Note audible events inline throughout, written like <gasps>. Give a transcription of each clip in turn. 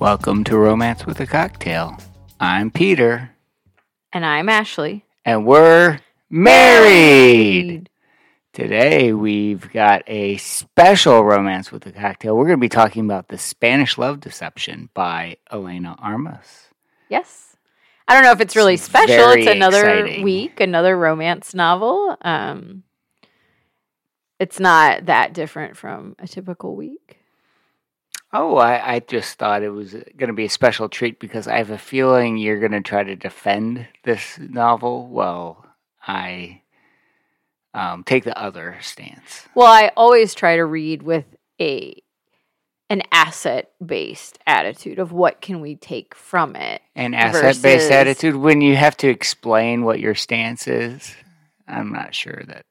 Welcome to Romance with a Cocktail. I'm Peter, And I'm Ashley. and we're married. Today we've got a special Romance with a Cocktail. We're going to be talking about The Spanish Love Deception by Elena Armas. Yes. I don't know if it's really It's special. It's another exciting. week, another romance novel. Um, it's not that different from a typical week. Oh, I, I just thought it was going to be a special treat because I have a feeling you're going to try to defend this novel. Well, I um, take the other stance. Well, I always try to read with a an asset based attitude of what can we take from it. An asset based attitude when you have to explain what your stance is. I'm not sure that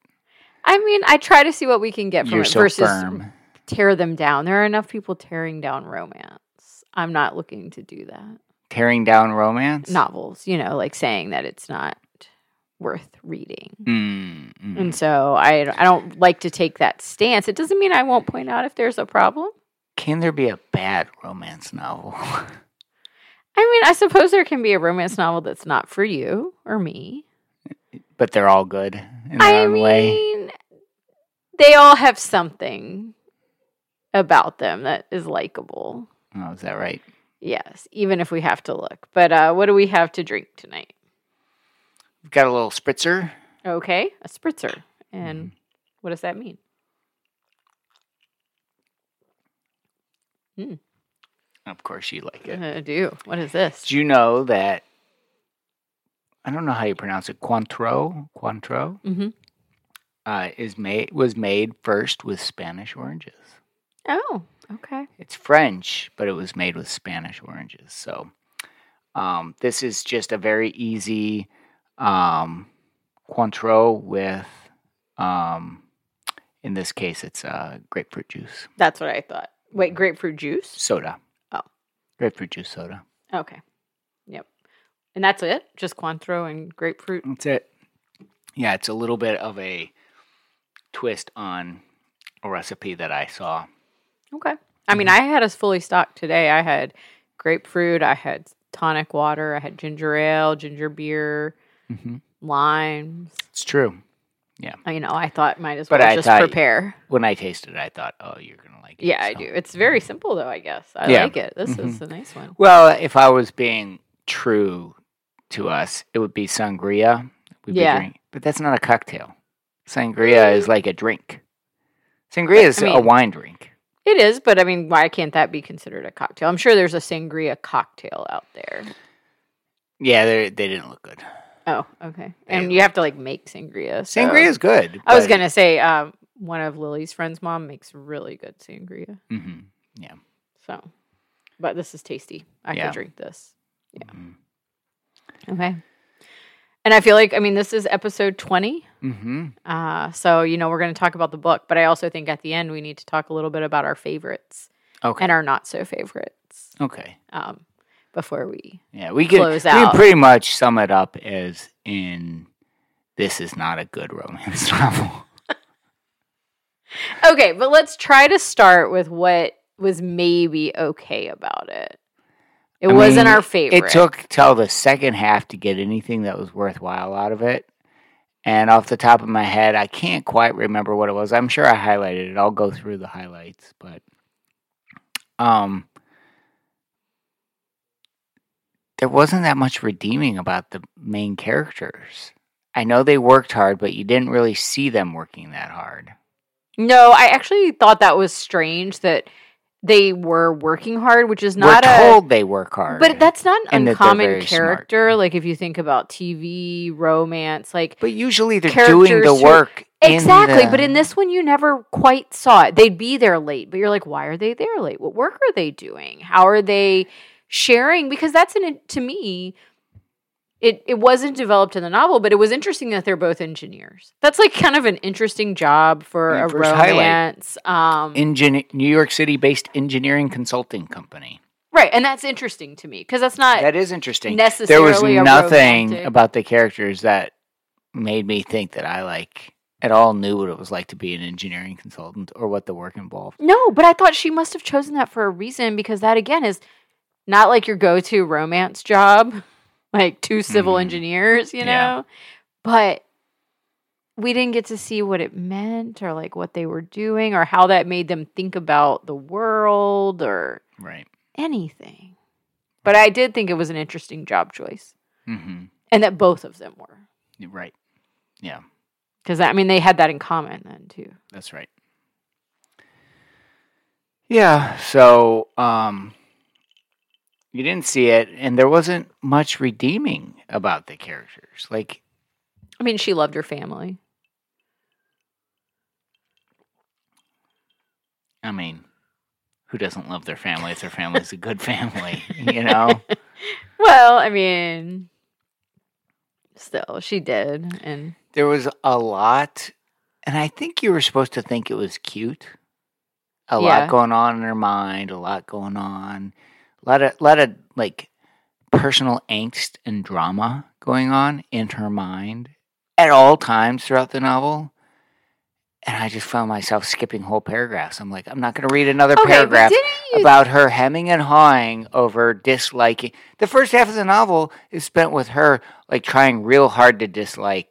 I mean, I try to see what we can get from it so versus firm. Tear them down. There are enough people tearing down romance. I'm not looking to do that. Tearing down romance? novels, you know, like saying that it's not worth reading. Mm, mm. And so I, I don't like to take that stance. It doesn't mean I won't point out if there's a problem. Can there be a bad romance novel? <laughs> I mean, I suppose there can be a romance novel that's not for you or me. but they're all good in their I own mean, way. they all have something about them that is likable. Oh, is that right? Yes, even if we have to look. But uh, what do we have to drink tonight? We've got a little spritzer. Okay, a spritzer. And Mm-hmm. what does that mean? Of course, you like it. I do. What is this? Do you know that? I don't know how you pronounce it. Cointreau, Cointreau, hmm uh, is made was made first with Spanish oranges. Oh, okay. It's French, but it was made with Spanish oranges. So, um, this is just a very easy um, Cointreau with, um, in this case, it's uh, grapefruit juice, That's what I thought. Wait, grapefruit juice? soda. Oh. grapefruit juice soda. Okay. Yep. And that's it? Just Cointreau and grapefruit? That's it. Yeah, it's a little bit of a twist on a recipe that I saw. Okay. I mean, Mm-hmm. I had us fully stocked today. I had grapefruit, I had tonic water, I had ginger ale, ginger beer, hmm limes. It's true. Uh, You know, I thought might as well I just prepare. When I tasted it, I thought, "Oh, you're gonna like it." Yeah, I do. It's very simple, though, I guess. I Yeah. like it. This Mhm. is a nice one. Well, if I was being true to us, it would be sangria. We'd be Yeah. drink- but that's not a cocktail. Sangria is like a drink. Sangria is a mean- wine drink. It is, but I mean, why can't that be considered a cocktail? I'm sure there's a sangria cocktail out there. Yeah, they they didn't look good. Oh, okay. They And you have to like make sangria. so- Sangria is good. I was gonna say um, one of Lily's friends' mom makes really good sangria. Mhm, Yeah. So, but this is tasty. I Yeah. could drink this. Yeah. Mhm. Okay. And I feel like I mean this is episode twenty. Mhm. Uh, so you know we're going to talk about the book, but I also think at the end we need to talk a little bit about our favorites Okay. and our not so favorites okay. um, before we. Yeah, we can Close we can pretty much sum it up as in this is not a good romance <laughs> novel. <laughs> Okay, but let's try to start with what was maybe okay about it. It I wasn't mean, our favorite. It took till the second half to get anything that was worthwhile out of it. And off the top of my head, I can't quite remember what it was. I'm sure I highlighted it. I'll go through the highlights, but um there wasn't that much redeeming about the main characters. I know they worked hard, but you didn't really see them working that hard. No, I actually thought that was strange that they were working hard, which is not We're a. told they work hard. But that's not an and that they're uncommon very smart. character. Like if you think about TV romance, like But usually they're doing the who- work. in exactly. the- But in this one, you never quite saw it. They'd be there late, but you're like, why are they there late? What work are they doing? How are they sharing? Because that's an to me. It, it wasn't developed in the novel, but it was interesting that they're both engineers. That's like kind of an interesting job for Yeah, a romance. Um, Engine- New York City based engineering consulting company. right, and that's interesting to me because that's not That is interesting. necessarily There was nothing romantic- about the characters that made me think that I like at all knew what it was like to be an engineering consultant or what the work involved. No, but I thought she must have chosen that for a reason because that again is not like your go-to romance job, <laughs> like two civil Mhm. engineers, you know. Yeah. But we didn't get to see what it meant or like what they were doing or how that made them think about the world or Right. anything. But I did think it was an interesting job choice hmm and that both of them were. Right. Yeah, Because I mean, they had that in common then too. that's right. Yeah. So, um, you didn't see it, and there wasn't much redeeming about the characters. Like, I mean, she loved her family. I mean, who doesn't love their family if their family's a good family? You know. <laughs> Well, I mean, still, she did, and there was a lot, and I think you were supposed to think it was cute. A Yeah. lot going on in her mind, a lot going on, a lot of, lot of like personal angst and drama going on in her mind at all times throughout the novel. And I just found myself skipping whole paragraphs. I'm like, I'm not going to read another okay, paragraph you? about her hemming and hawing over disliking. The first half of the novel is spent with her like trying real hard to dislike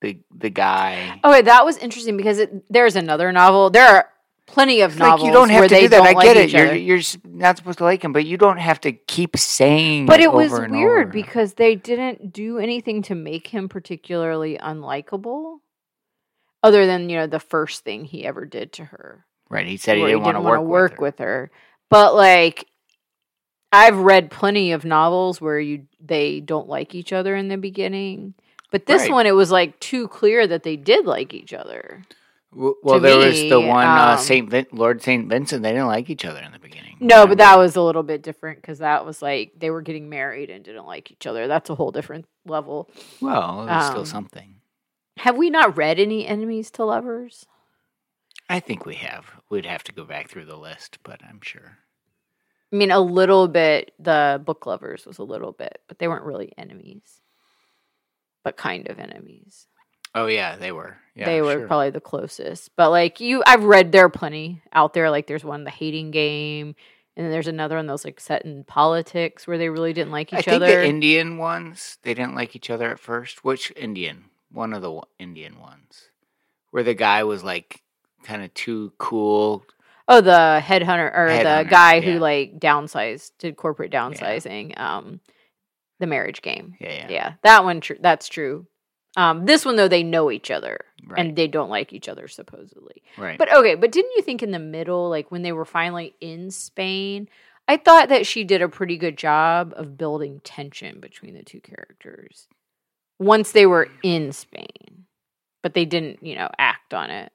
the the guy. okay, that was interesting because it, there's another novel. There are plenty of It's like novels you don't have where to they do that. don't like it. You're you're not supposed to like him, but you don't have to keep saying. But it over was weird because they didn't do anything to make him particularly unlikable, other than you know the first thing he ever did to her. right. He said he where didn't, want to work, work with, with her. But like I've read plenty of novels where you they don't like each other in the beginning. But this Right. one it was like too clear that they did like each other. Well, there was the me, one uh, um, Saint Vin- Lord Saint Vincent. They didn't like each other in the beginning. No, but that was a little bit different because that was like they were getting married and didn't like each other. That's a whole different level. well, it was still um, something. Have we not read any enemies to lovers? I think we have. We'd have to go back through the list, but I'm sure. I mean, a little bit. The book lovers was a little bit, but they weren't really enemies, but kind of enemies. Oh yeah, they were. Yeah, they were sure. probably the closest. But like you, I've read there are plenty out there. Like there's one, the hating game, and then there's another one that was like set in politics where they really didn't like I each think other. the Indian ones they didn't like each other at first. Which Indian? One of the Indian ones, where the guy was like kind of too cool. oh, the headhunter or Headhunter, the guy who like downsized, did corporate downsizing. Um, the marriage game. Yeah, yeah, Yeah, that one. Tr- that's true. Um, this one though, they know each other right, and they don't like each other supposedly. right. But okay, but didn't you think in the middle, like when they were finally in Spain, I thought that she did a pretty good job of building tension between the two characters once they were in Spain, but they didn't, you know, act on it.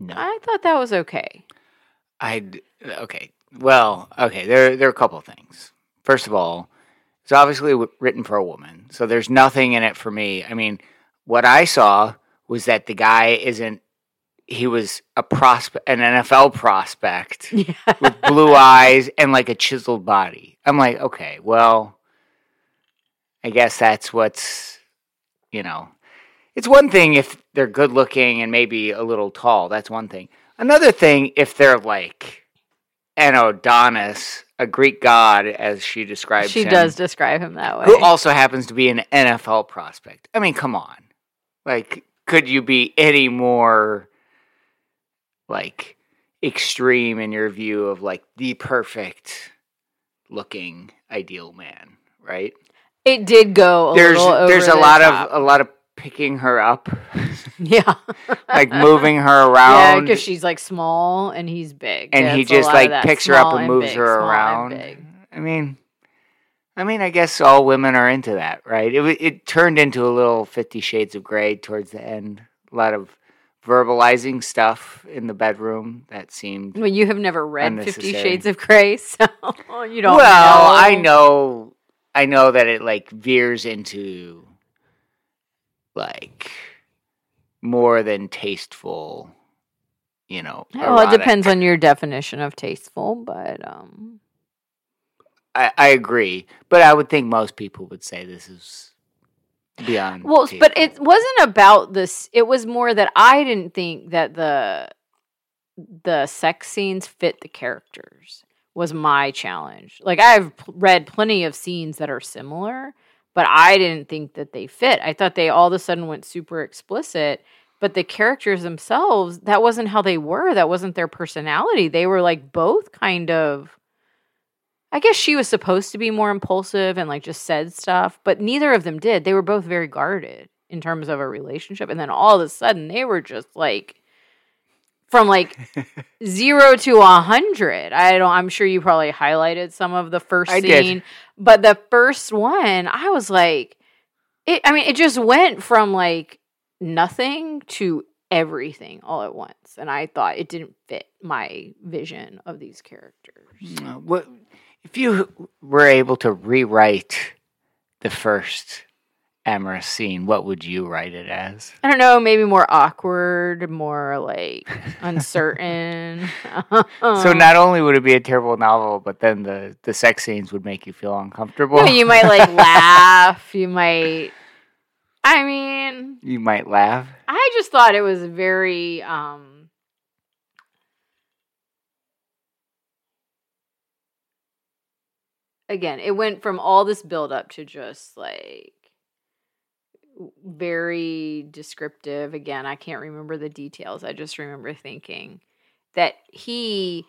no, I thought that was okay. I okay. Well, okay. There there are a couple of things. First of all, it's obviously w- written for a woman, so there's nothing in it for me. I mean, what I saw was that the guy isn't. He was a prospect, an NFL prospect Yeah. with blue eyes and like a chiseled body. I'm like, okay, well, I guess that's what's, you know, it's one thing if they're good looking and maybe a little tall. That's one thing. Another thing if they're like an Adonis, a Greek god, as she describes him. she him, does describe him that way. who also happens to be an NFL prospect. I mean, come on. Like, could you be any more like extreme in your view of like the perfect looking ideal man, right? it did go a there's there's a lot top. of a lot of picking her up, <laughs> yeah, like moving her <laughs> around. Yeah, because she's like small and he's big, and Yeah, he just like picks her up small and moves big, her small and around. I mean, I mean, I guess all women are into that, right? It it turned into a little Fifty Shades of Grey towards the end. A lot of verbalizing stuff in the bedroom that seemed. Well, you have never read Fifty Shades of Grey, <laughs> so you don't. well, know. I know, I know that it like veers into like more than tasteful. You know, Well, it depends on your definition of tasteful, but um, I, I agree, but I would think most people would say this is beyond. well, but it wasn't about this. It was more that I didn't think that the the sex scenes fit the characters. was my challenge. Like I've read plenty of scenes that are similar, but I didn't think that they fit. I thought they all of a sudden went super explicit, but the characters themselves, that wasn't how they were. That wasn't their personality. They were like both kind of I guess she was supposed to be more impulsive and like just said stuff, but neither of them did. They were both very guarded in terms of a relationship. And then all of a sudden they were just like from like zero to a hundred. I don't I'm sure you probably highlighted some of the first I did. scene. But the first one, I was like it I mean, it just went from like nothing to everything all at once. And I thought it didn't fit my vision of these characters. What if you were able to rewrite the first amorous scene? What would you write it as? I don't know, maybe more awkward, more like <laughs> uncertain. So not only would it be a terrible novel, but then the the sex scenes would make you feel uncomfortable. No, you might like <laughs> laugh. You might. I mean, You might laugh. I just thought it was very. um Again, it went from all this build up to just like very descriptive. Again, I can't remember the details. I just remember thinking that he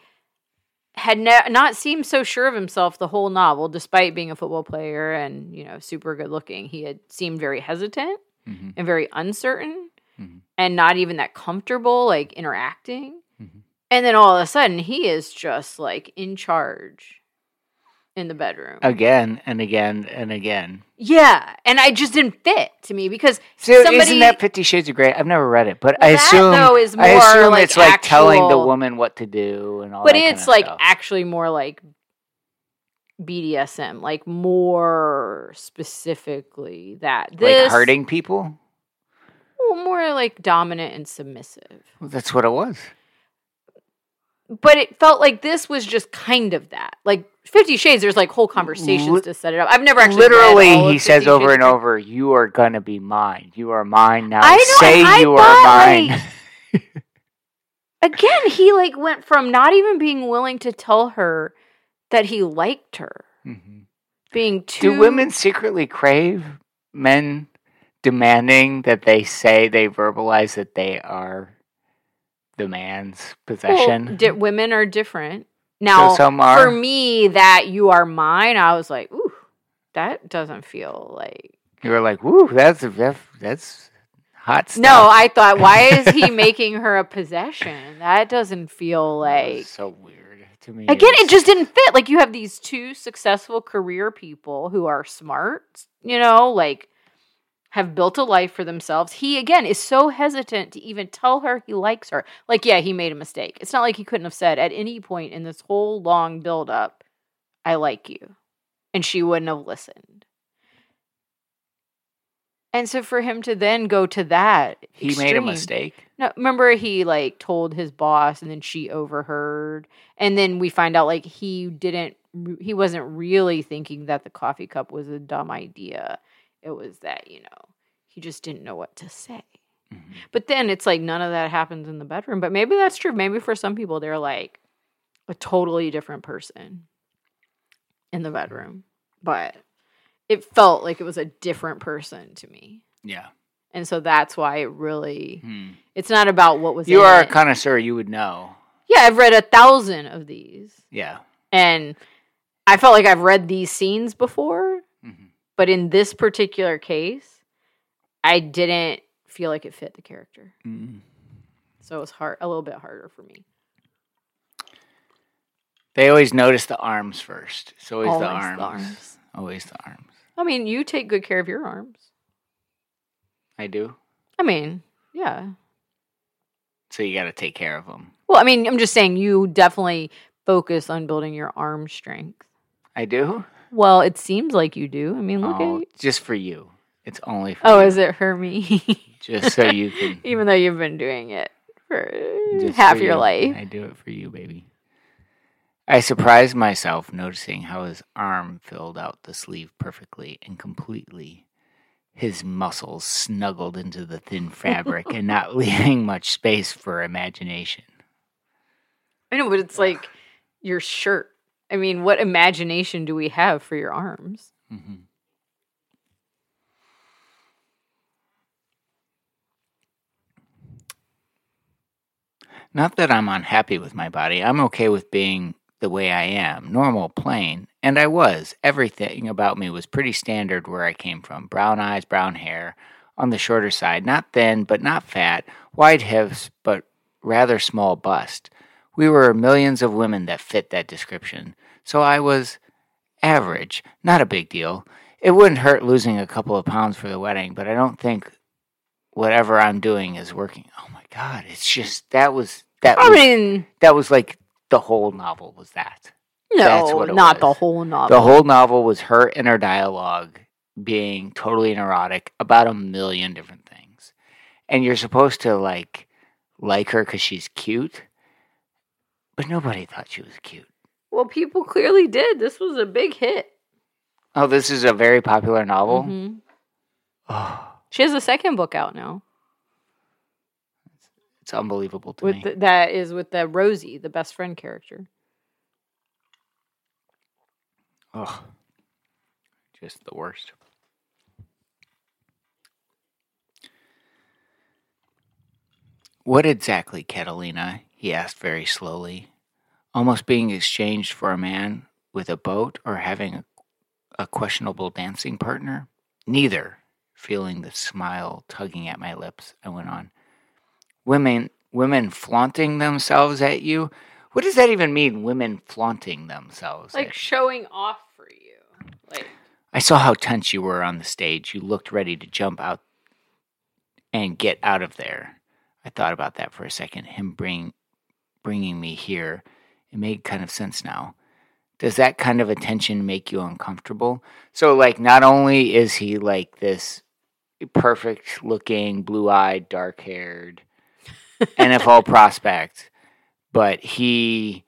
had ne- not seemed so sure of himself the whole novel, despite being a football player and you know super good looking. He had seemed very hesitant Mhm. and very uncertain, Mhm. and not even that comfortable like interacting. Mhm. And then all of a sudden, he is just like in charge in the bedroom. Again and again and again. yeah, and I just didn't fit to me because So isn't that Fifty Shades of Grey? I've never read it, but I assume though, is I more assume like it's like telling the woman what to do and all. but it's kinda like stuff. actually more like BDSM, like more specifically that like this hurting people. well, more like dominant and submissive. Well, that's what it was. But it felt like this was just kind of that. Like Fifty Shades, there's like whole conversations Lit- to set it up. I've never actually Literally, he says 50 over Shades and over, "You are gonna be mine. You are mine now. I know, Say I you thought, are mine." <laughs> Again, he like went from not even being willing to tell her that he liked her, Mhm. being too. Do women secretly crave men demanding that they say they verbalize that they are the man's Well, possession? di- women are different. Now, for me, that you are mine, I was like, ooh, that doesn't feel like. you were like, "Woo, that's that's, that's hot stuff." No, I thought, why is he <laughs> making her a possession? That doesn't feel like. so weird to me. Again, it just didn't fit. Like you have these two successful career people who are smart, you know, like have built a life for themselves. He again is so hesitant to even tell her he likes her. Like, yeah, he made a mistake. It's not like he couldn't have said at any point in this whole long build up, I like you. And she wouldn't have listened. And so for him to then go to that, he made a mistake. no, remember he like told his boss, and then she overheard, and then we find out like he didn't, he wasn't really thinking that the coffee cup was a dumb idea. It was that you know he just didn't know what to say. Mhm. But then it's like none of that happens in the bedroom. But maybe that's true. Maybe for some people they're like a totally different person in the bedroom. But it felt like it was a different person to me. Yeah. And so that's why it really Hmm. it's not about what was You are a connoisseur. You would know. Yeah, I've read a thousand of these. Yeah. And I felt like I've read these scenes before. But in this particular case, I didn't feel like it fit the character. Mm. So it was hard a little bit harder for me. They always notice the arms first. It's always, Always the the arms. arms. Always the arms. I mean, you take good care of your arms. I do. I mean, yeah. So you got to take care of them. Well, I mean, I'm just saying you definitely focus on building your arm strength. I do. Well, it seems like you do. I mean, look Oh, at just for you. It's only for Oh, you. is it for me? <laughs> Just so you can. <laughs> Even though you've been doing it for just half for your you. life. I do it for you, baby. I surprised myself noticing how his arm filled out the sleeve perfectly and completely. His muscles snuggled into the thin fabric and not <laughs> leaving much space for imagination. I know, but it's like your shirt. I mean, what imagination do we have for your arms? hmm Not that I'm unhappy with my body. I'm okay with being the way I am, normal, plain. And I was. Everything about me was pretty standard where I came from brown eyes, brown hair, on the shorter side, not thin, but not fat, wide hips, but rather small bust. We were millions of women that fit that description. So I was average, not a big deal. It wouldn't hurt losing a couple of pounds for the wedding, but I don't think whatever I'm doing is working. Oh my god, it's just that was that I was, mean, that was like the whole novel was that. No, not the whole novel. The whole novel was her inner dialogue being totally neurotic about a million different things. And you're supposed to like like her cuz she's cute. But nobody thought she was cute. well, people clearly did. This was a big hit. Oh, this is a very popular novel. Mhm. Oh, <sighs> She has a second book out now. it's unbelievable to With me. the, that is with the Rosie, the best friend character. Oh, just the worst. What exactly, Catalina? He asked very slowly. Almost being exchanged for a man with a boat or having a, a questionable dancing partner? Neither. Feeling the smile tugging at my lips, I went on. Women women flaunting themselves at you? What does that even mean, women flaunting themselves? Like showing off for you. Like I saw how tense you were on the stage. You looked ready to jump out and get out of there. I thought about that for a second. Him bring, bringing me here, it made kind of sense now. Does that kind of attention make you uncomfortable? So, like, not only is he like this perfect looking, blue eyed, dark haired <laughs> NFL prospect, but he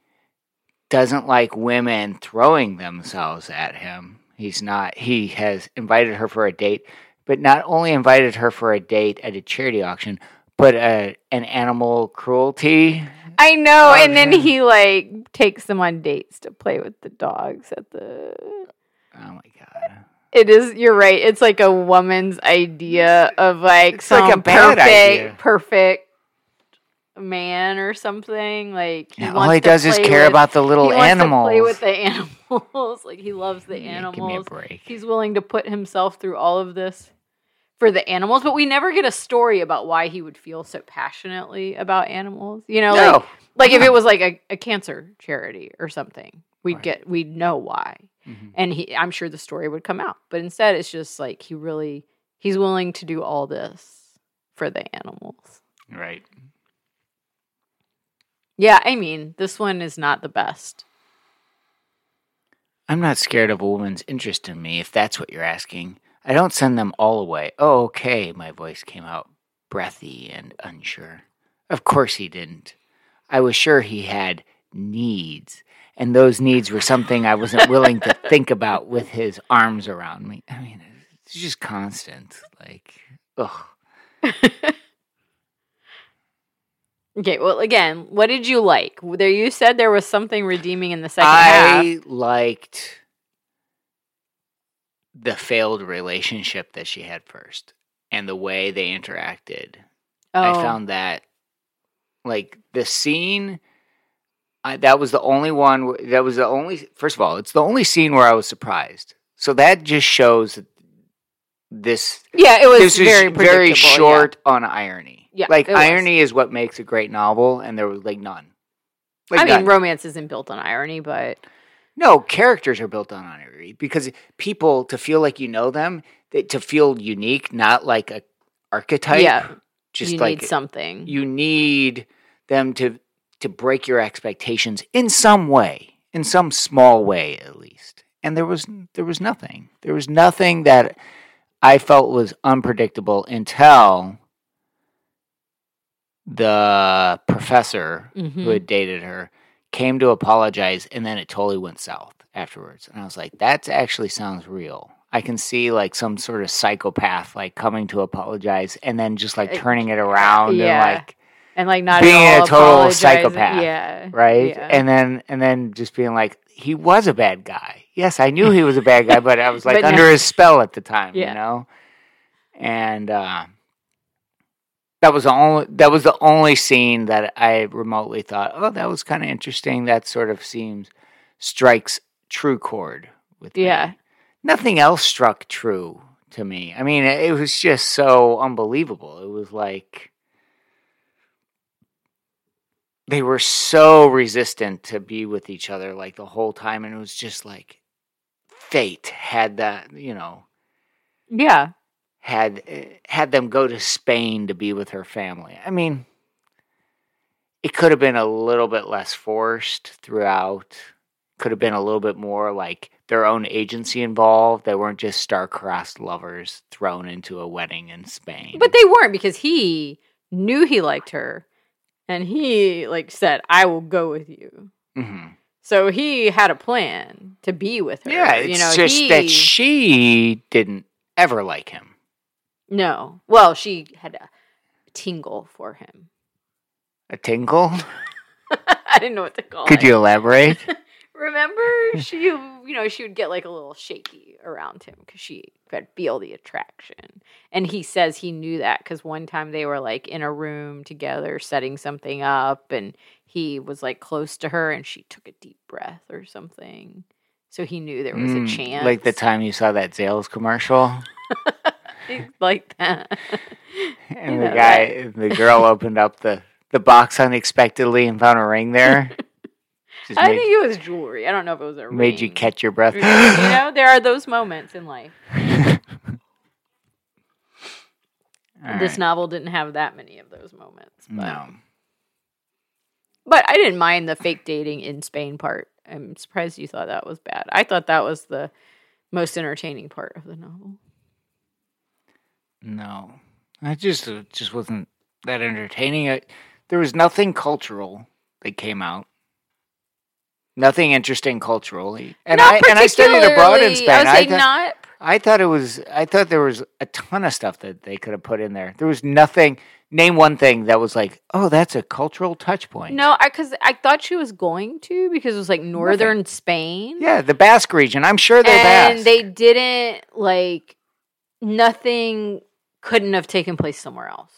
doesn't like women throwing themselves at him. He's not, he has invited her for a date, but not only invited her for a date at a charity auction, but a, an animal cruelty. I know, oh, and then he like takes them on dates to play with the dogs at the Oh my God. It is. You're right. It's like a woman's idea of like It's some like a perfect, perfect man or something. Like he Yeah, all he does is care with- about the little animals. To play with the animals. <laughs> like he loves the Yeah, give me a animals. break. He's willing to put himself through all of this for the animals, but we never get a story about why he would feel so passionately about animals. You know, like No. like if Yeah. it was like a, a cancer charity or something, we'd Right. get we'd know why Mhm. and he i'm sure the story would come out but instead it's just like he really he's willing to do all this for the animals Right. yeah i mean this one is not the best I'm not scared of a woman's interest in me, if that's what you're asking. I don't send them all away. Oh, okay, my voice came out breathy and unsure. Of course he didn't. I was sure he had needs, and those needs were something I wasn't willing to think about with his arms around me. I mean, it's just constant. Like, ugh. <laughs> okay well again what did you like there you said there was something redeeming in the second half I liked the failed relationship that she had first and the way they interacted. I Oh, found that like the scene I, that was the only one that was the only first of all it's the only scene where I was surprised. So that just shows that this yeah it was very very short on irony. Yeah, like was. irony is what makes a great novel, and there was like none. Like i mean romance isn't built on irony but No, characters are built on irony because people to feel like you know them, they, to feel unique, not like a archetype. Yeah, just you like need something you need them to to break your expectations in some way, in some small way at least. And there was there was nothing. There was nothing that I felt was unpredictable until the professor Mhm. who had dated her came to apologize and then it totally went south afterwards. And I was like, that actually sounds real. I can see like some sort of psychopath like coming to apologize and then just like turning it around yeah. and like and like not being a total psychopath, yeah right? yeah. And then and then just being like he was a bad guy. Yes, I knew he was a bad guy, but I was <laughs> like under now- his spell at the time, Yeah. you know. And uh, that was the only that was the only scene that I remotely thought, oh, that was kind of interesting. That sort of seems strikes true chord with me. Yeah. Nothing else struck true to me. I mean, it was just so unbelievable. It was like they were so resistant to be with each other like the whole time and it was just like fate had that, you know, Yeah. Had had them go to Spain to be with her family. I mean, it could have been a little bit less forced throughout. Could have been a little bit more like their own agency involved. They weren't just star-crossed lovers thrown into a wedding in Spain. But they weren't because he knew he liked her and he like said, I will go with you. Mhm. So he had a plan to be with her. yeah, it's you know, just he, that she didn't ever like him. No. Well, she had a tingle for him. A tingle? <laughs> <laughs> I didn't know what to call Could it. you elaborate? <laughs> Remember, she, you know, she would get like a little shaky around him because she could feel the attraction. And he says he knew that because one time they were like in a room together setting something up, and he was like close to her, and she took a deep breath or something. So he knew there was Mm, a chance, Like the time you saw that Zales commercial? Like that. <laughs> And You the guy, the girl opened up the, the box unexpectedly and found a ring there. <laughs> Just I made, think it was jewelry. I don't know if it was a made you catch your breath. you know, there are those moments in life. <laughs> This right. novel didn't have that many of those moments. But, No. but I didn't mind the fake dating in Spain part. I'm surprised you thought that was bad. I thought that was the most entertaining part of the novel. No. I just it just wasn't that entertaining. I, there was nothing cultural that came out. Nothing interesting culturally. And Not I and I studied abroad in Spain. I would I thought- not. I thought it was. I thought there was a ton of stuff that they could have put in there. There was nothing. Name one thing that was like, oh, that's a cultural touch point. No, because I, thought she was going to because it was like northern Spain. Yeah, the Basque region. I'm sure they're and Basque. they didn't like nothing couldn't have taken place somewhere else.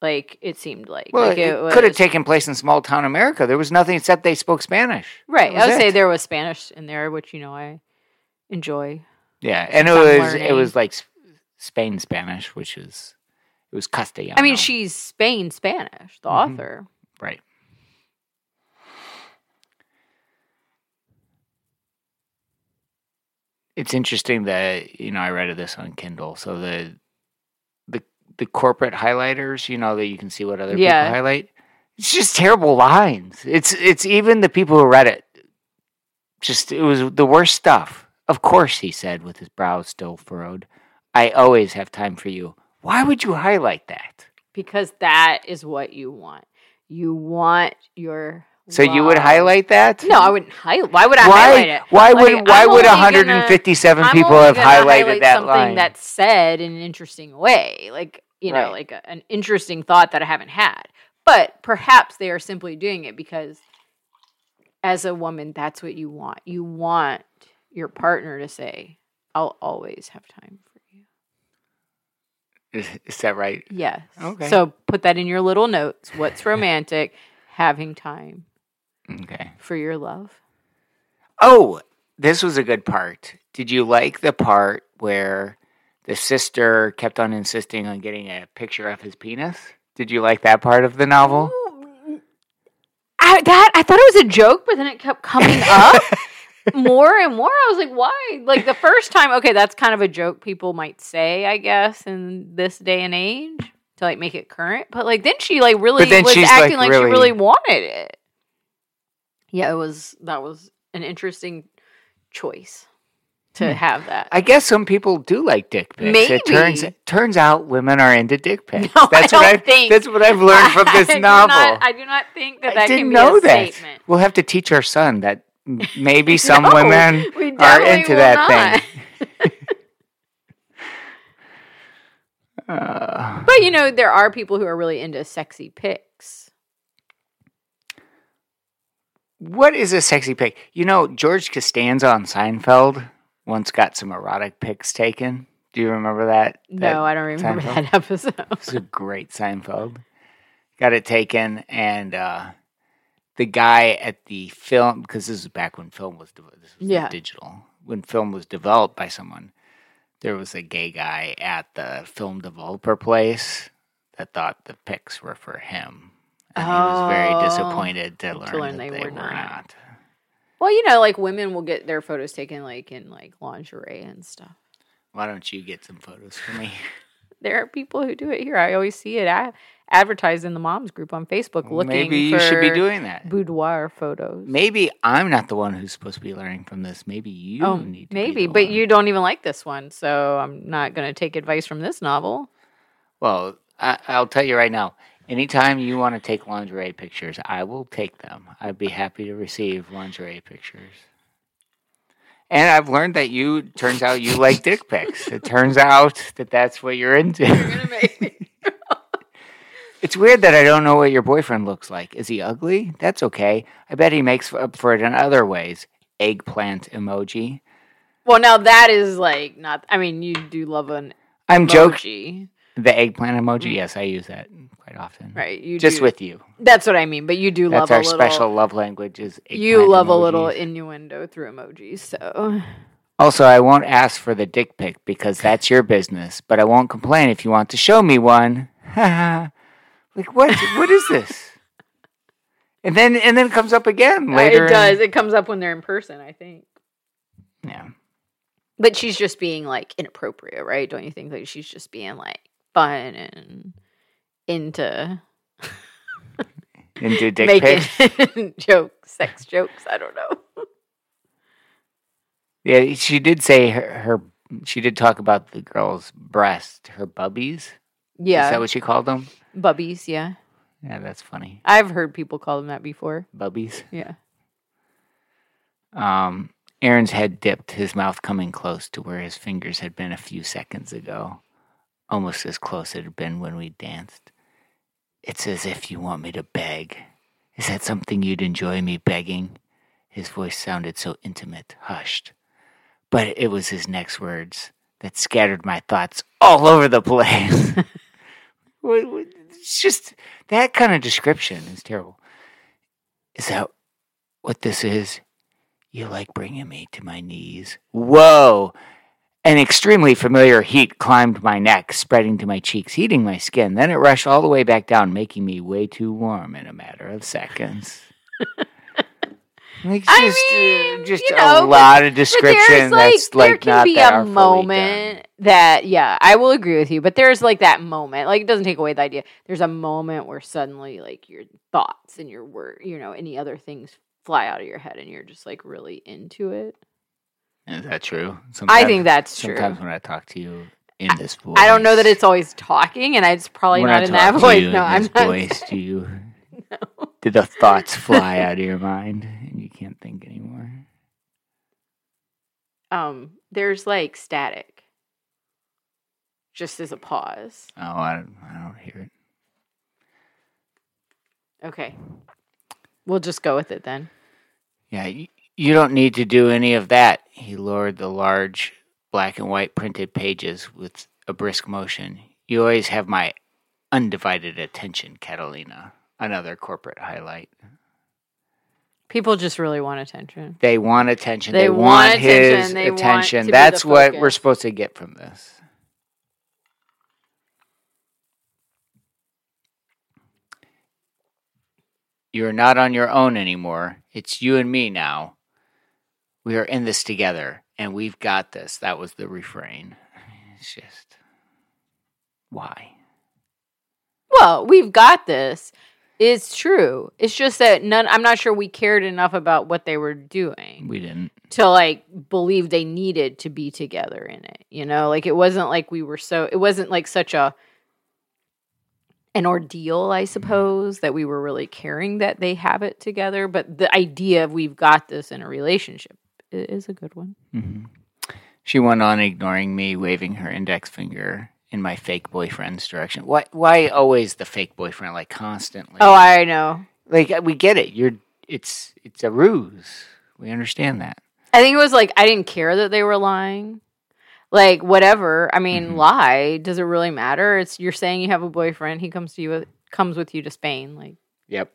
Like it seemed like well, like it, was, could have taken place in small town America. There was nothing except they spoke Spanish. right. I would say there was Spanish in there, which you know I enjoy. Yeah, and it was it was like Spain Spanish, which is it was Castellano. I mean, she's Spain Spanish, the Mhm. author. right. It's interesting that you know I read of this on Kindle. So the the corporate highlighters, you know, that you can see what other Yeah. people highlight. It's just terrible lines. It's it's even the people who read it. Just it was the worst stuff. Of course, he said with his brow still furrowed. I always have time for you. Why would you highlight that? Because that is what you want. You want your. So you would highlight that? No, I wouldn't highlight. Why would I why? highlight it? Why Like, would why would only gonna- 157 people have highlighted highlight that something line? that's said in an interesting way, like you know, Right. like a, an interesting thought that I haven't had. But perhaps they are simply doing it because, as a woman, that's what you want. You want your partner to say, "I'll always have time for you." is, is that right? Yes. Okay. So put that in your little notes. What's <laughs> romantic? Having time Okay. for your love. Oh, this was a good part. Did you like the part where the sister kept on insisting on getting a picture of his penis? Did you like that part of the novel? I, that I thought it was a joke, but then it kept coming <laughs> up more and more. I was like, why? Like the first time, okay, that's kind of a joke people might say, I guess, in this day and age to like make it current. But like then she like really was acting like, like, she really- really wanted it. Yeah, it was that was an interesting choice to Hmm. have that. I guess some people do like dick pics. Maybe. It turns turns out women are into dick <laughs> pics. No, I that's what don't I think- That's what I've learned from this <laughs> I do novel. not- I do not think that I that didn't can be know a that. statement. We'll have to teach our son that <laughs> maybe some No, women are into that not. thing. Uh, But you know, there are people who are really into sexy pics. What is a sexy pic? You know, George Costanza on Seinfeld once got some erotic pics taken. Do you remember that? No, That- I don't remember Seinfeld? that episode. It's a great Seinfeld. Got it taken, and uh, the guy at the film because this is back when film was de- this was Yeah. digital when film was developed by someone. There was a gay guy at the film developer place that thought the pics were for him, and he was very Oh, disappointed to learn, learn that they they, were were not. not. well, you know, like women will get their photos taken like in like lingerie and stuff. Why don't you get some photos for me? <laughs> There are people who do it here. I always see it a- advertised in the moms group on Facebook looking Maybe you for should be doing that. boudoir photos. Maybe I'm not the one who's supposed to be learning from this. Maybe you oh, need to. be maybe, but one. you don't even like this one, so I'm not going to take advice from this novel. Well, I, I'll tell you right now. Anytime you want to take lingerie pictures, I will take them. I'd be happy to receive lingerie pictures. And I've learned that you turns out you like dick pics. It turns out that that's what you're into. <laughs> it's weird that I don't know what your boyfriend looks like. Is he ugly? That's okay. I bet he makes up for it in other ways. Eggplant emoji. well, now that is like not. I mean, you do love an I'm joking. The eggplant emoji. Mm-hmm. Yes, I use that quite often. right? You Just do, with you. that's what I mean. But you do That's love our a little. special love language. Is you love a little innuendo through emojis, so Also, I won't ask for the dick pic because that's your business, but I won't complain if you want to show me one. <laughs> like what? What is this? And then and then it comes up again uh, later. it in- does. It comes up when they're in person, I think. yeah. But she's just being like inappropriate, right? Don't you think like she's just being like fun and into <laughs> Into dick pics. making <laughs> jokes, sex jokes? I don't know. Yeah, she did say her, her. She did talk about the girl's breast, her bubbies. Yeah, Is that what she called them? bubbies. Yeah, Yeah, that's funny. I've heard people call them that before. Bubbies. Yeah. Um, Aaron's head dipped, his mouth coming close to where his fingers had been a few seconds ago, almost as close it had been when we danced. It's as if you want me to beg. Is that something you'd enjoy me begging? His voice sounded so intimate, hushed. But it was his next words that scattered my thoughts all over the place. <laughs> It's just that kind of description is terrible. Is that what this is? You like bringing me to my knees. Whoa! An extremely familiar heat climbed my neck, spreading to my cheeks, heating my skin. Then it rushed all the way back down, making me way too warm in a matter of seconds. like just, I uh, mean, just you a know, but- lot of description like that's there like can not be a moment that yeah, I will agree with you. But there's like that moment, like it doesn't take away the idea. There's a moment where suddenly like your thoughts and your word, you know, any other things fly out of your head, and you're just like really into it. Is that true? I think that's true. Sometimes when I talk to you in this voice, I don't know that it's always talking, and it's probably when not I in that voice. No, I'm not. <laughs> voice. Do you? Did the thoughts fly out of your mind and you can't think anymore? Um, there's like static, just as a pause. Oh, I don't, I don't hear it. Okay, we'll just go with it then. Yeah, you, don't need to do any of that. He lowered the large black and white printed pages with a brisk motion. You always have my undivided attention, Catalina. Another corporate highlight. People just really want attention. They want attention. They They, want want, attention. his They attention. be the That's what we're supposed to get from this. You're not on your own anymore. It's you and me now. We are in this together, and we've got this. That was the refrain. It's just why? Well, we've got this. It's true. It's just that none. I'm not sure we cared enough about what they were doing We didn't. to like believe they needed to be together in it. You know, like it wasn't like we were so. It wasn't like such a an ordeal, I suppose, that we were really caring that they have it together. But the idea of we've got this in a relationship i- is a good one. hmm She went on ignoring me, waving her index finger in my fake boyfriend's direction. Why? Why always the fake boyfriend? Like constantly. Oh, I know. like we get it. You're it's it's a ruse. We understand that. I think it was like I didn't care that they were lying. Like whatever. I mean, Mhm. lie. Does it really matter? It's you're saying you have a boyfriend. He comes to you with, comes with you to Spain. Like Yep.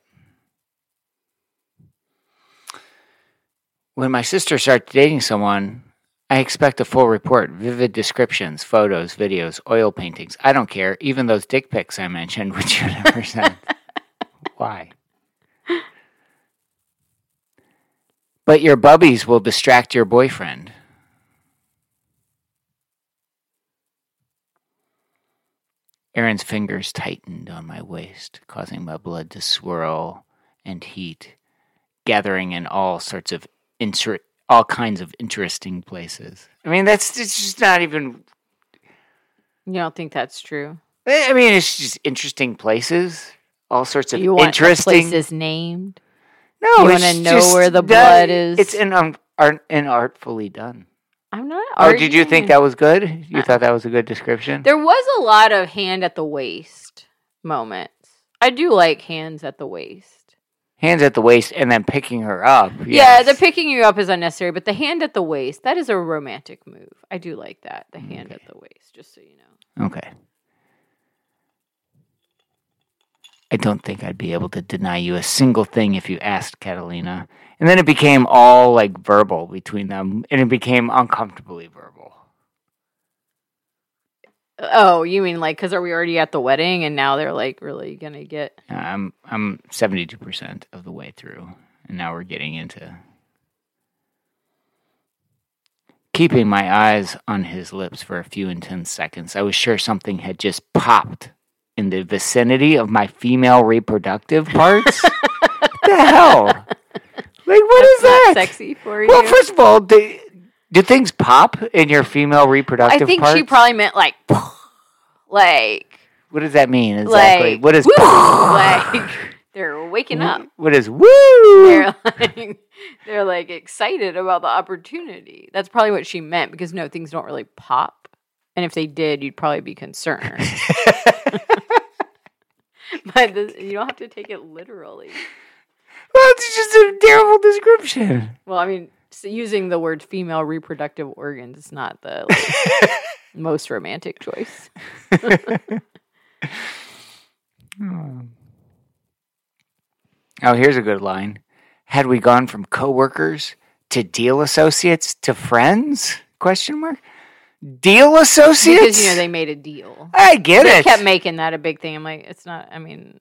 When my sister starts dating someone, I expect a full report, vivid descriptions, photos, videos, oil paintings. I don't care, even those dick pics I mentioned, <laughs> which you never sent. Why? But your bubbies will distract your boyfriend. Aaron's fingers tightened on my waist, causing my blood to swirl and heat, gathering in all sorts of inter- all kinds of interesting places. I mean, that's it's just not even. you don't think that's true. I mean, it's just interesting places, all sorts of you want interesting. places named. no, you wanna know where the blood is? It's in um, art, inartfully done. I'm not. Oh, did you think that was good? You Uh, thought that was a good description? There was a lot of hand at the waist moments. I do like hands at the waist. Hands at the waist and then picking her up. Yeah, the picking you up is unnecessary, but the hand at the waist, that is a romantic move. I do like that. The hand at the waist, just so you know. Okay. I don't think I'd be able to deny you a single thing if you asked, Catalina. And then it became all like verbal between them, and it became uncomfortably verbal. Oh, you mean like because are we already at the wedding and now they're like really gonna get? Uh, I'm I'm seventy two percent of the way through, and now we're getting into keeping my eyes on his lips for a few intense seconds. I was sure something had just popped in the vicinity of my female reproductive parts. <laughs> what the hell? Like, what is That's that? not sexy for you? Well, first of all, do, do things pop in your female reproductive I think parts? she probably meant like, <laughs> like, What does that mean exactly? like, what is woo, <laughs> like they're waking up. What is woo? They're like, <laughs> they're like excited about the opportunity. That's probably what she meant because no, things don't really pop. And if they did, you'd probably be concerned. but this, you don't have to take it literally. Well, it's just a terrible description. Well, I mean, using the word female reproductive organs is not the like, <laughs> most romantic choice. <laughs> Oh, here's a good line. Had we gone from coworkers to deal associates to friends? Question mark. Deal associates? Because, you know, they made a deal. I get They it. They kept making that a big thing. I'm like, it's not, I mean,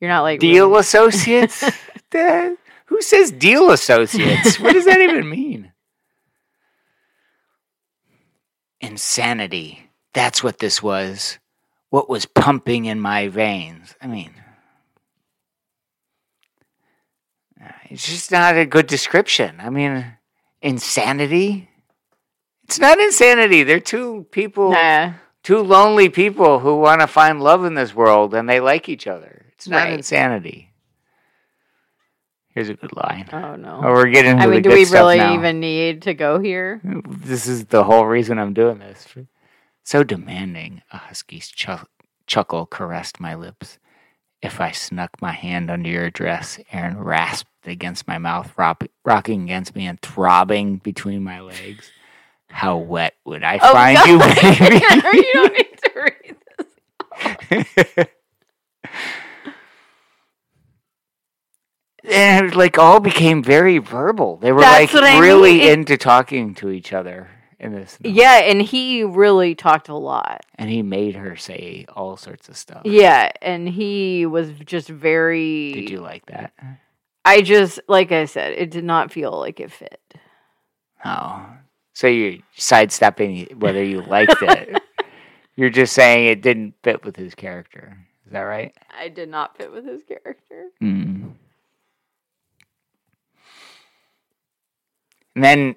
you're not like. deal really- associates? <laughs> who says deal associates? <laughs> what does that even mean? Insanity. That's what this was. What was pumping in my veins? I mean, uh, it's just not a good description. I mean, insanity? It's not insanity. They're two people, Nah. two lonely people who want to find love in this world and they like each other. It's not Right. insanity. Here's a good line. Oh, no. Oh, we're getting. I mean, do we really now. even need to go here? This is the whole reason I'm doing this. So demanding, a husky's chu- chuckle caressed my lips. If I snuck my hand under your dress, Aaron rasped against my mouth, rock- rocking against me and throbbing between my legs. How wet would I Oh, find God. you, baby? <laughs> you don't need to read this. <laughs> and it, like all became very verbal. They were That's like I really mean. It- into talking to each other in this. novel. Yeah, and he really talked a lot. and he made her say all sorts of stuff. Yeah, and he was just very. Did you like that? I just, like I said, it did not feel like it fit. Oh, so you're sidestepping whether you liked it. <laughs> you're just saying it didn't fit with his character. Is that right? I did not fit with his character. Mm. And then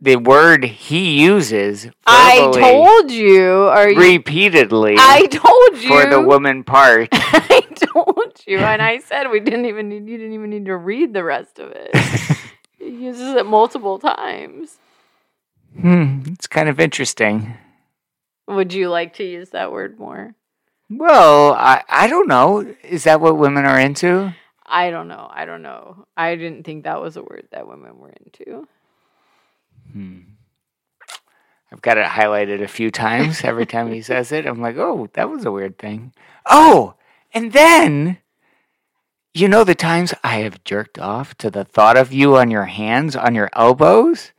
the word he uses I told you. Are you? repeatedly I told you. for the woman part. <laughs> I told you, and I said we didn't even need. You didn't even need to read the rest of it. <laughs> he uses it multiple times. hmm, it's kind of interesting. Would you like to use that word more? Well, I, I don't know. Is that what women are into? I don't know. I don't know. I didn't think that was a word that women were into. Hmm. I've got it highlighted a few times. Every time he says it, I'm like, oh, that was a weird thing. Oh, and then, you know, the times I have jerked off to the thought of you on your hands, on your elbows?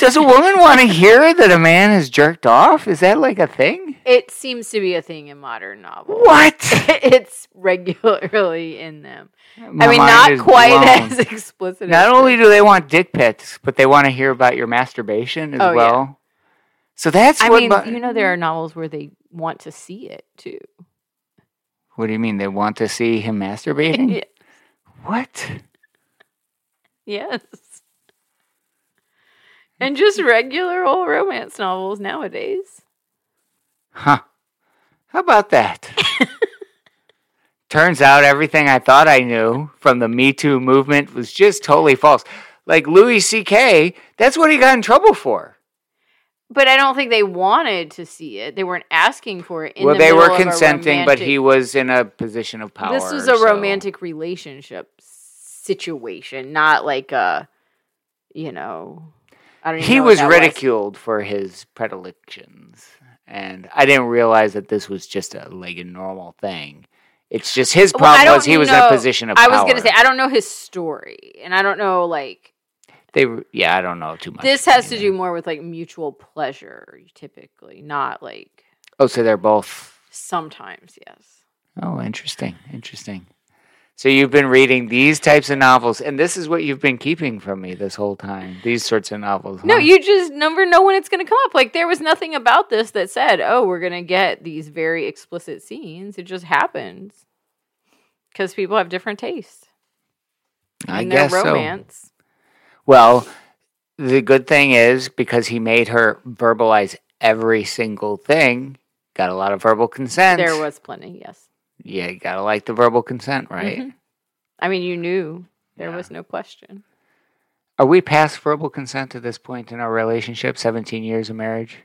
Does a woman want to hear that a man has jerked off? Is that like a thing? It seems to be a thing in modern novels. What? <laughs> it's regularly in them. My I mean, not quite blown. as <laughs> explicit. Not as only do they want dick pics, but they want to hear about your masturbation as Oh, yeah. well. So that's I what. mean, you know, there are novels where they want to see it too. what do you mean? They want to see him masturbating? <laughs> Yeah. What? Yes. And just regular old romance novels nowadays. Huh. How about that? <laughs> Turns out everything I thought I knew from the Me Too movement was just totally false. Like Louis C.K., that's what he got in trouble for. But I don't think they wanted to see it. They weren't asking for it. In well, the they were middle of a consenting, but he was in a position of power. This was a so- romantic relationship situation, not like a, you know, I don't. Even He know was ridiculed for his predilections, and I didn't realize that this was just a like a normal thing. It's just his problem don't was he was in know- a position of I power. was gonna say I don't know his story, and I don't know like they, yeah, I don't know too much. this has to do more with like mutual pleasure, typically, not like Oh, so they're both. sometimes. Yes. Oh, interesting, interesting. So you've been reading these types of novels, and this is what you've been keeping from me this whole time. These sorts of novels. No, you just never know when it's going to come up. Like there was nothing about this that said, "Oh, we're going to get these very explicit scenes." It just happens because people have different tastes I guess so. romance. Well, the good thing is because he made her verbalize every single thing. Got a lot of verbal consent. There was plenty. Yes. Yeah, you gotta like the verbal consent, right? Mhm. I mean, you knew there Yeah. was no question. Are we past verbal consent at this point in our relationship? Seventeen years of marriage.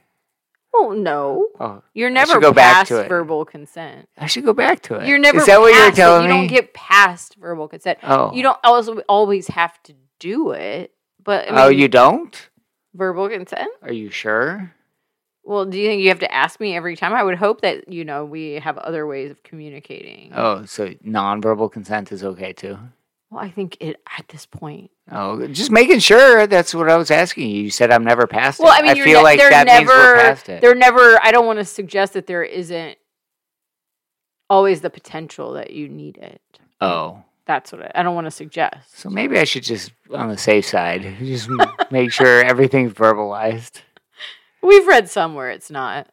Oh no, Oh, you're never go back past to it. verbal consent. I should go back to it. You're never. Is that what you're past it. telling You don't get past verbal consent. oh, You don't also always have to do it. But I mean, oh, you don't? verbal consent. Are you sure? Well, do you think you have to ask me every time? I would hope that you know we have other ways of communicating. Oh, so non-verbal consent is okay too. Well, I think it at this point. Oh, just making sure. That's what I was asking you. You said I'm never past Well, it. I mean, you're feel ne- like that means we're never. past it. They're never. I don't want to suggest that there isn't always the potential that you need it. Oh, That's what I, I don't want to suggest. so maybe I should just on the safe side, <laughs> just make sure everything's verbalized. We've read somewhere it's not.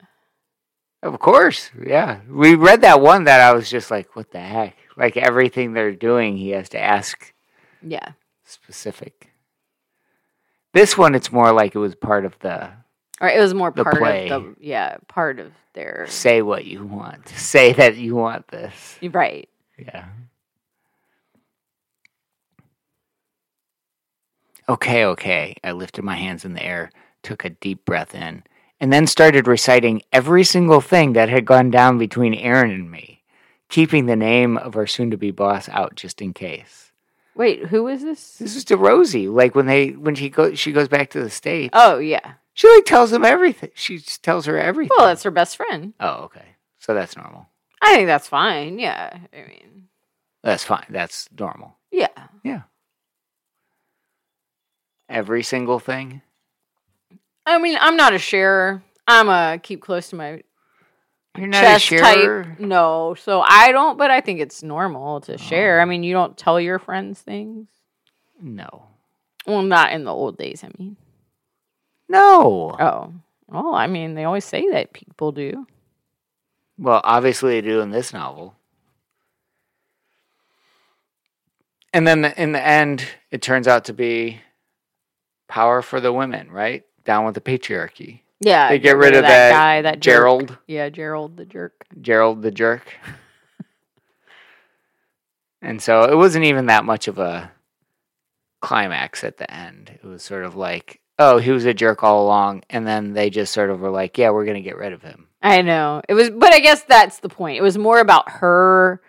Of course, yeah. We read that one that I was just like, what the heck? Like everything they're doing, he has to ask Yeah. specific. This one, it's more like it was part of the Or it was more The part play. of the yeah part of their say what you want, <laughs> say that you want this. right. Yeah. Okay, okay. I lifted my hands in the air, took a deep breath in, and then started reciting every single thing that had gone down between Aaron and me, keeping the name of our soon to be boss out just in case. Wait, who is this? This is to Rosie. Like when they when she goes she goes back to the States. Oh yeah. She like tells them everything. She just tells her everything. Well, that's her best friend. oh, okay. So that's normal. I think that's fine. Yeah. I mean, That's fine. That's normal. Yeah. Yeah. Every single thing. I mean, I'm not a sharer. I'm a keep close to my You're not chest a sharer. type. No, so I don't. But I think it's normal to oh. share. I mean, you don't tell your friends things. No. Well, not in the old days. I mean, No. oh, well, I mean, they always say that people do. Well, obviously they do in this novel. And then the, in the end, it turns out to be power for the women, right? Down with the patriarchy. Yeah, They get rid of that, that guy, that jerk. Gerald, Yeah, Gerald the jerk. Gerald the jerk. <laughs> and so it wasn't even that much of a climax at the end. It was sort of like, oh, he was a jerk all along. And then they just sort of were like, yeah, we're going to get rid of him. I know it was, but I guess that's the point. It was more about her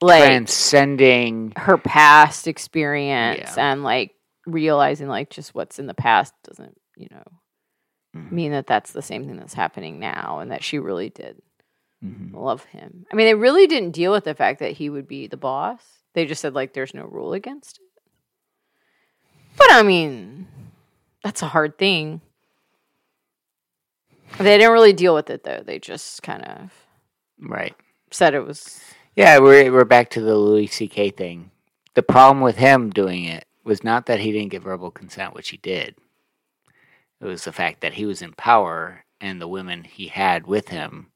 like transcending. her past experience Yeah. and like realizing like just what's in the past doesn't you know Mhm. mean that that's the same thing that's happening now and that she really did Mhm. love him. I mean, they really didn't deal with the fact that he would be the boss. They just said like there's no rule against it. But I mean, that's a hard thing. They didn't really deal with it though. They just kind of Right. said it was Yeah, we're we're back to the Louis C.K. thing. The problem with him doing it was not that he didn't get verbal consent, which he did. It was the fact that he was in power, and the women he had with him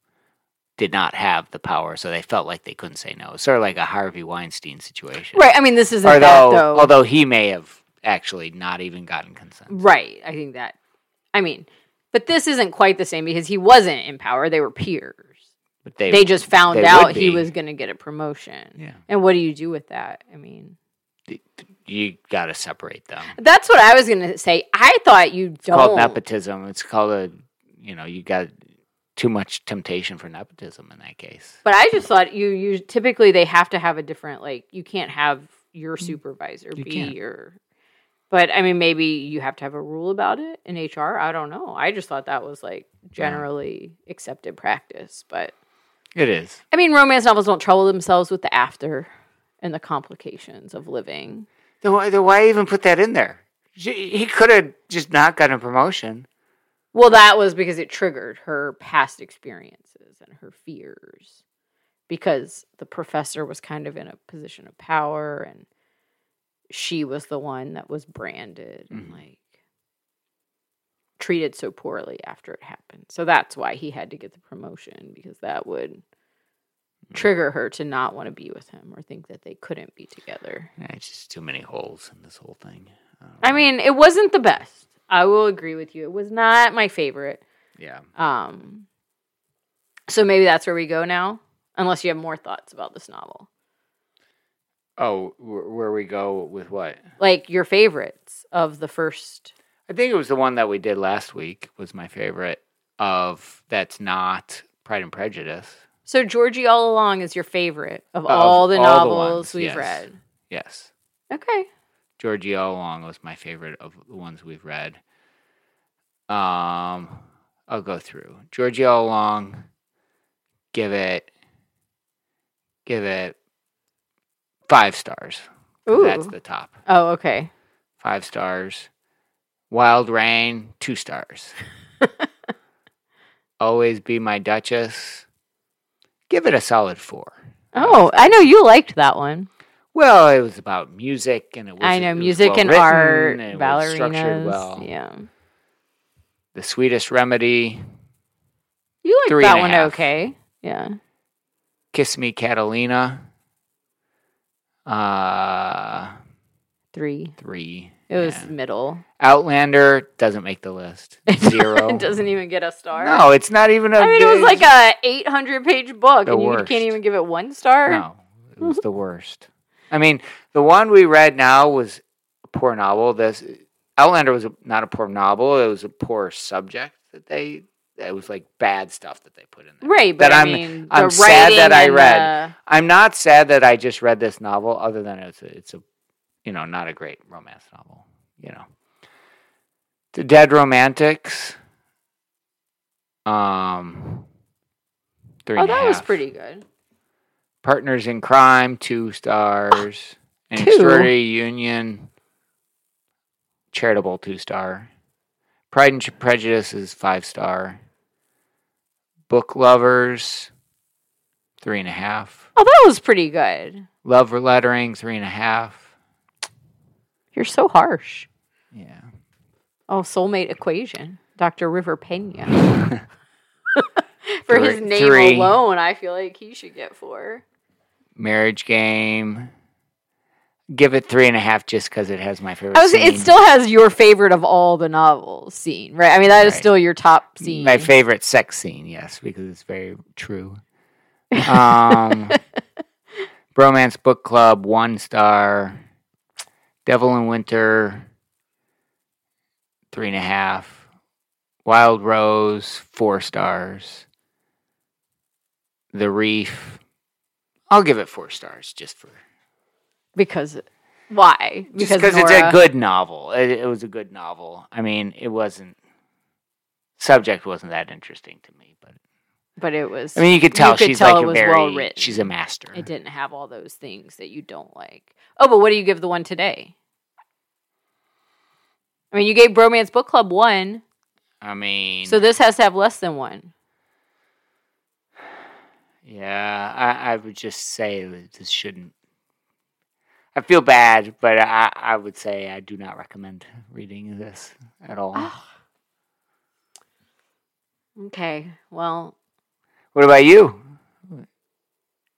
did not have the power, so they felt like they couldn't say no. Sort of like a Harvey Weinstein situation, right. I mean, this isn't Although, that though. although he may have actually not even gotten consent. right. I think that. I mean, but this isn't quite the same because he wasn't in power. They were peers. But they, They just found they out he was going to get a promotion. Yeah, And what do you do with that? I mean, you got to separate them. That's what I was gonna say. I thought you It's don't. Called nepotism. It's called a, you know, you got too much temptation for nepotism in that case. But I just thought you you typically they have to have a different like you can't have your supervisor Mm. You be can't. your. But I mean, maybe you have to have a rule about it in HR. I don't know. I just thought that was like generally accepted practice. But It is. I mean, romance novels don't trouble themselves with the after and the complications of living. Then why, then why even put that in there? He could have just not gotten a promotion. Well, that was because it triggered her past experiences and her fears. Because the professor was kind of in a position of power and she was the one that was branded and Mhm. like treated so poorly after it happened. So that's why he had to get the promotion because that would trigger her to not want to be with him or think that they couldn't be together. Yeah, it's just too many holes in this whole thing. don't I mean, it wasn't the best. I will agree with you. It was not my favorite. yeah. Um, so maybe that's where we go now, unless you have more thoughts about this novel, Oh, where we go with what? like your favorites of the first. I think it was the one that we did last week was my favorite of that's not Pride and Prejudice. So Georgie all along is your favorite of Of all the all the novels ones, we've yes. read. Yes. Okay. Georgie All Along was my favorite of the ones we've read. Um, I'll go through Georgie All Along. Give it, give it five stars. Ooh. That's the top. oh, okay. Five stars. Wild Rain, two stars. <laughs> Always Be My Duchess. Give it a solid four. Oh, I know you liked that one. Well, it was about music, and it was. I know music and art, and it was structured ballerinas. well. Yeah, The Sweetest Remedy, you liked Three that one. half. Okay. Yeah. Kiss Me Catalina. Uh, Three. three. It was yeah. middle. Outlander doesn't make the list. <laughs> Zero. it doesn't even get a star. No, it's not even a. I mean, it was like a 800 page book, and you can't even give it one star. No, it was the worst. I mean, the one we read now was a poor novel. This Outlander was a, not a poor novel. It was a poor subject that they. It was like bad stuff that they put in there. Right, but That I I'm- mean, I'm sad that I read. the- I'm not sad that I just read this novel, other than it's a, it's a, you know, not a great romance novel. You know, The Dead Romantics. Um, three oh, that was pretty good. Partners in Crime, two stars. <gasps> An Two? Extraordinary Union, charitable, two star. Pride and Prejudice is five star. Book Lovers, three and a half. Oh, that was pretty good. Love Lettering, three and a half. You're so harsh. Yeah. Oh, soulmate equation, Dr. River Pena. <laughs> For his Three- name three. alone, I feel like he should get four. Marriage Game. Give it three and a half just because it has my favorite. I was. It still has your favorite of all the novels scene, right? I mean, that is Right. still your top scene. My favorite sex scene, yes, because it's very true. Um, <laughs> Bromance Book Club, one star. Devil in Winter, three and a half. Wild Rose, four stars. The Reef, I'll give it four stars just for because why? just because it's a good novel. It, it was a good novel. I mean, it wasn't subject wasn't that interesting to me, but but it was. I mean, you could tell could she's tell like a very well she's a master. it didn't have all those things that you don't like. Oh, but what do you give the one today? I mean, you gave Bromance Book Club one, I mean, so this has to have less than one. yeah, I, I would just say this shouldn't. I feel bad, but I, I would say I do not recommend reading this at all. Ah. Okay, well, What about you?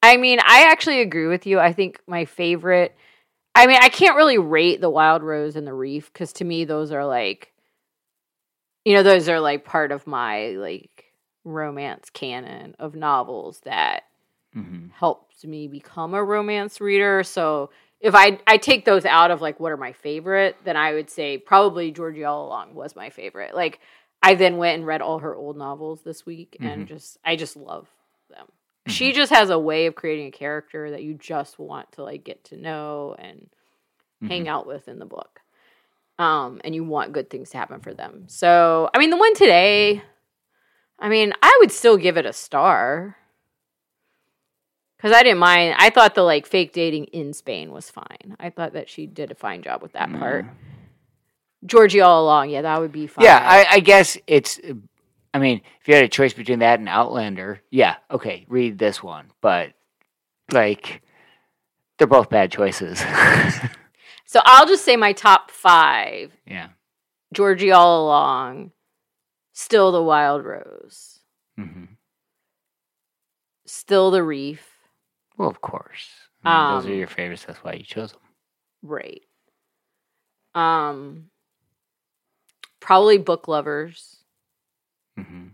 I mean, I actually agree with you. I think my favorite. I mean, I can't really rate the Wild Rose and the Reef because to me, those are like, you know, those are like part of my like romance canon of novels that hmm helped me become a romance reader. So if I I take those out of like what are my favorite, then I would say probably Georgie All Along was my favorite. Like I then went and read all her old novels this week and just I just love them. She mm-hmm. just has a way of creating a character that you just want to like get to know and hang mm-hmm. out with in the book. Um, and you want good things to happen for them. So, I mean, the one today, I mean, I would still give it a star because I didn't mind. I thought the like fake dating in Spain was fine. I thought that she did a fine job with that part. Mm-hmm. Georgie all along, yeah, that would be fine. Yeah, I, I guess it's. I mean, if you had a choice between that and Outlander, yeah, okay, read this one. But like, they're both bad choices. <laughs> so I'll just say my top five: yeah. Georgie all along, still the Wild Rose, mm-hmm. still the Reef, Well, of course. I mean, those are Um, your favorites. That's why you chose them. right? Um, probably Book Lovers hmm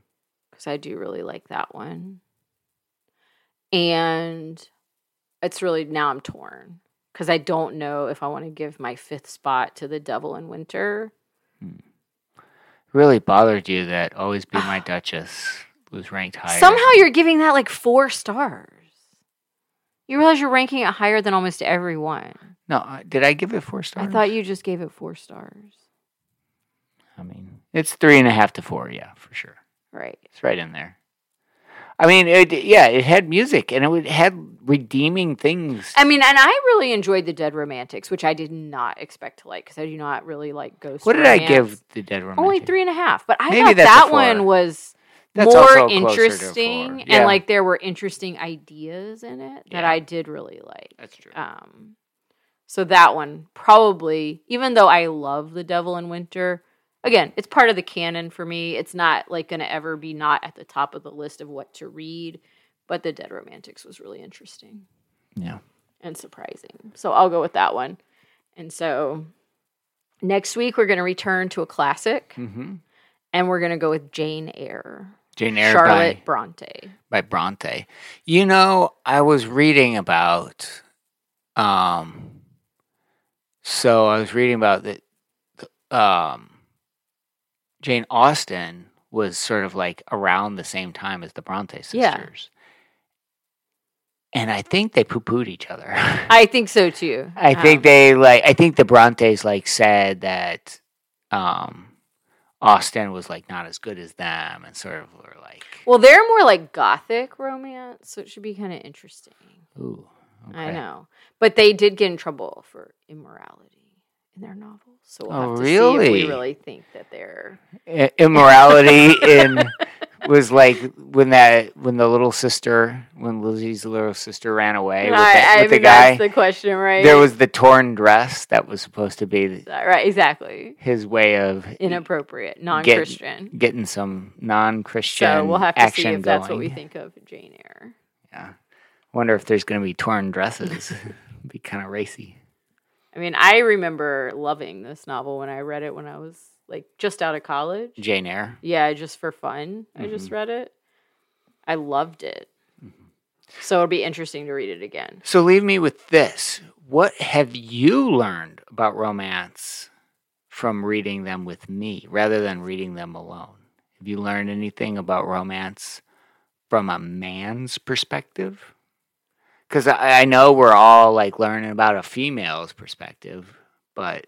because I do really like that one, and it's really now I'm torn because I don't know if I want to give my fifth spot to The Devil in Winter. Really bothered you that Always Be My <sighs> Duchess was ranked higher. Somehow you're giving that like four stars. You realize you're ranking it higher than almost everyone. No, did I give it four stars? I thought you just gave it four stars. I mean, it's three and a half to four. Yeah, for sure. Right. It's right in there. I mean, it, yeah, it had music and it had redeeming things. I mean, and I really enjoyed The Dead Romantics, which I did not expect to like because I do not really like ghost. what did I give the Dead Romantics? Only three and a half. But I Maybe thought that one was That's more closer to four. interesting Yeah. and like there were interesting ideas in it that Yeah. I did really like. That's true. Um, so that one probably, even though I love The Devil in Winter, again, it's part of the canon for me. It's not like going to ever be not at the top of the list of what to read, but The Dead Romantics was really interesting Yeah. and surprising. So I'll go with that one. And so next week we're going to return to a classic, Mm-hmm. and we're going to go with Jane Eyre, Jane Eyre Charlotte by, Bronte. by Bronte. You know, I was reading about, um, so I was reading about that, um, Jane Austen was sort of like around the same time as the Bronte Yeah. sisters. And I think they poo pooed each other. <laughs> I think so too. I think Um, they like. I think the Brontes like said that um, Austen was like not as good as them, and sort of were like, Well, they're more like gothic romance, so it should be kind of interesting. "Ooh, I know, but they did get in trouble for immorality in their novels. So we'll Oh, have to see if really? we really think that they're I- immorality <laughs> in was like when that when the little sister when Lizzie's little sister ran away with, I, the, I with the guy. that's the question, right? There was the torn dress that was supposed to be right, exactly his way of inappropriate, non-Christian. getting some non-Christian So we'll have to see if that's what we think of Jane Eyre. Yeah. Wonder if there's going to be torn dresses. It'd <laughs> be kind of racy. I mean, I remember loving this novel when I read it when I was like just out of college. Jane Eyre. Yeah, just for fun. I Mm-hmm. just read it. I loved it. So it'll be interesting to read it again. So leave me with this. What have you learned about romance from reading them with me rather than reading them alone? Have you learned anything about romance from a man's perspective? Because I, I know we're all like learning about a female's perspective, but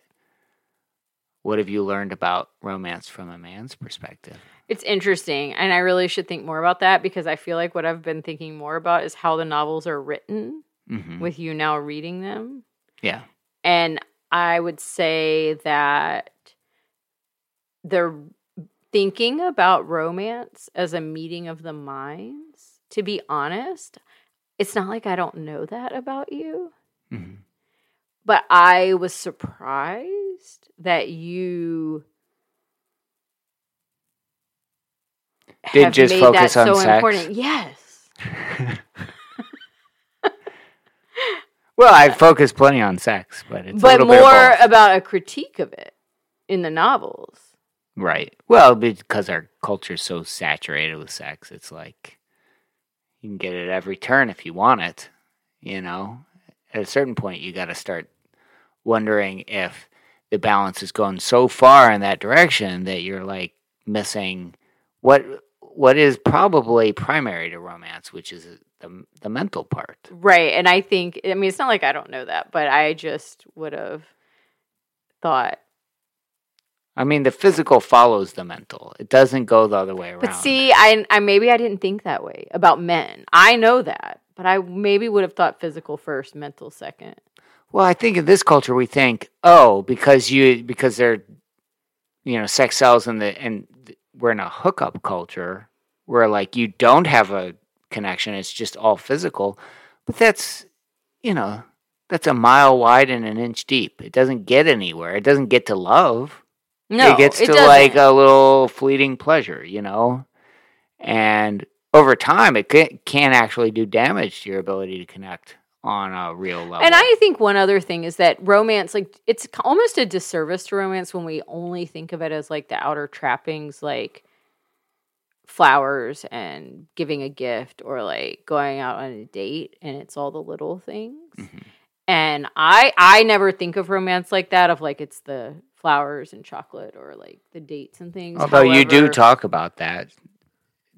what have you learned about romance from a man's perspective? It's interesting, and I really should think more about that because I feel like what I've been thinking more about is how the novels are written hmm with you now reading them. Yeah. And I would say that they're thinking about romance as a meeting of the minds. To be honest, it's not like I don't know that about you, hmm but I was surprised that you Did just made focus that on so sex? important. Yes. <laughs> well, I focus plenty on sex, but it's a but little bit of more about a critique of it in the novels. right. Well, because our culture's so saturated with sex, it's like you can get it every turn if you want it. You know, at a certain point, you got to start wondering if the balance is going so far in that direction that you're like missing what what is probably primary to romance, which is the the mental part. Right. And I think, I mean, it's not like I don't know that, but I just would have thought. I mean, the physical follows the mental. It doesn't go the other way around. But see, I, I maybe I didn't think that way about men. I know that, but I maybe would have thought physical first, mental second. Well, I think in this culture we think, oh, because you because they're, you know, sex sells and the and we're in a hookup culture where like you don't have a connection; it's just all physical. But that's, you know, that's a mile wide and an inch deep. It doesn't get anywhere. It doesn't get to love. No, it gets to doesn't. like a little fleeting pleasure, you know, and over time it can, can actually do damage to your ability to connect on a real level. And I think one other thing is that romance, like, it's almost a disservice to romance when we only think of it as like the outer trappings, like flowers and giving a gift or like going out on a date, and it's all the little things. Mhm. And I, I never think of romance like that. Of like it's the flowers and chocolate or like the dates and things. Although you do talk about that,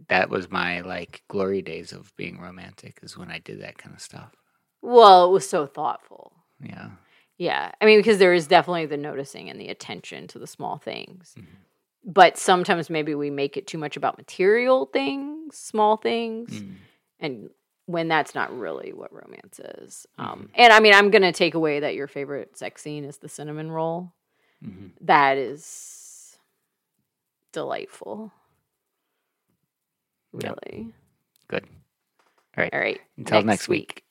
that was my like glory days of being romantic is when I did that kind of stuff. Well, it was so thoughtful. Yeah. Yeah. I mean, because there is definitely the noticing and the attention to the small things. Mhm. But sometimes maybe we make it too much about material things, small things, Mm. and when that's not really what romance is. Mm-hmm. Um, and I mean, I'm going to take away that your favorite sex scene is the cinnamon roll. Mhm. That is delightful. Yep. Really. Good. All right. All right. Until next week.